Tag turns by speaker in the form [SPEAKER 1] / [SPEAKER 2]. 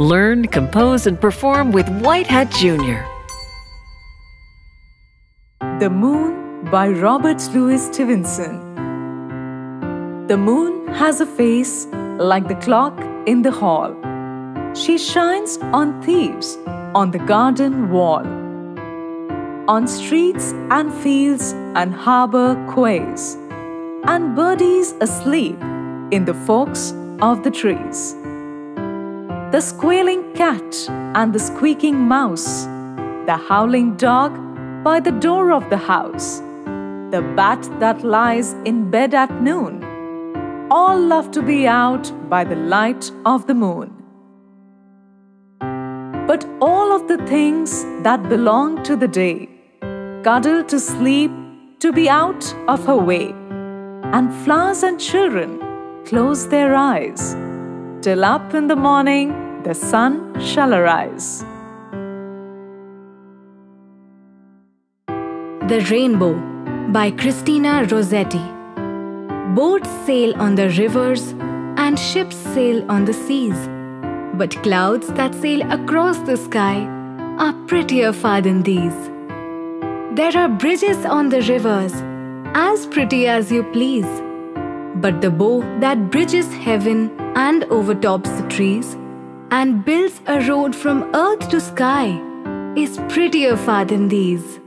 [SPEAKER 1] Learn, compose, and perform with WhiteHat Jr.
[SPEAKER 2] The Moon by Robert Louis Stevenson. The moon has a face like the clock in the hall. She shines on thieves on the garden wall, on streets and fields and harbor quays, and birdies asleep in the forks of the trees. The squealing cat and the squeaking mouse, the howling dog by the door of the house, the bat that lies in bed at noon, all love to be out by the light of the moon. But all of the things that belong to the day cuddle to sleep to be out of her way, and flowers and children close their eyes till up in the morning the sun shall arise.
[SPEAKER 3] The Rainbow by Christina Rossetti. Boats sail on the rivers and ships sail on the seas, but clouds that sail across the sky are prettier far than these. There are bridges on the rivers, as pretty as you please, but the bow that bridges heaven and overtops the trees and builds a road from earth to sky is prettier far than these.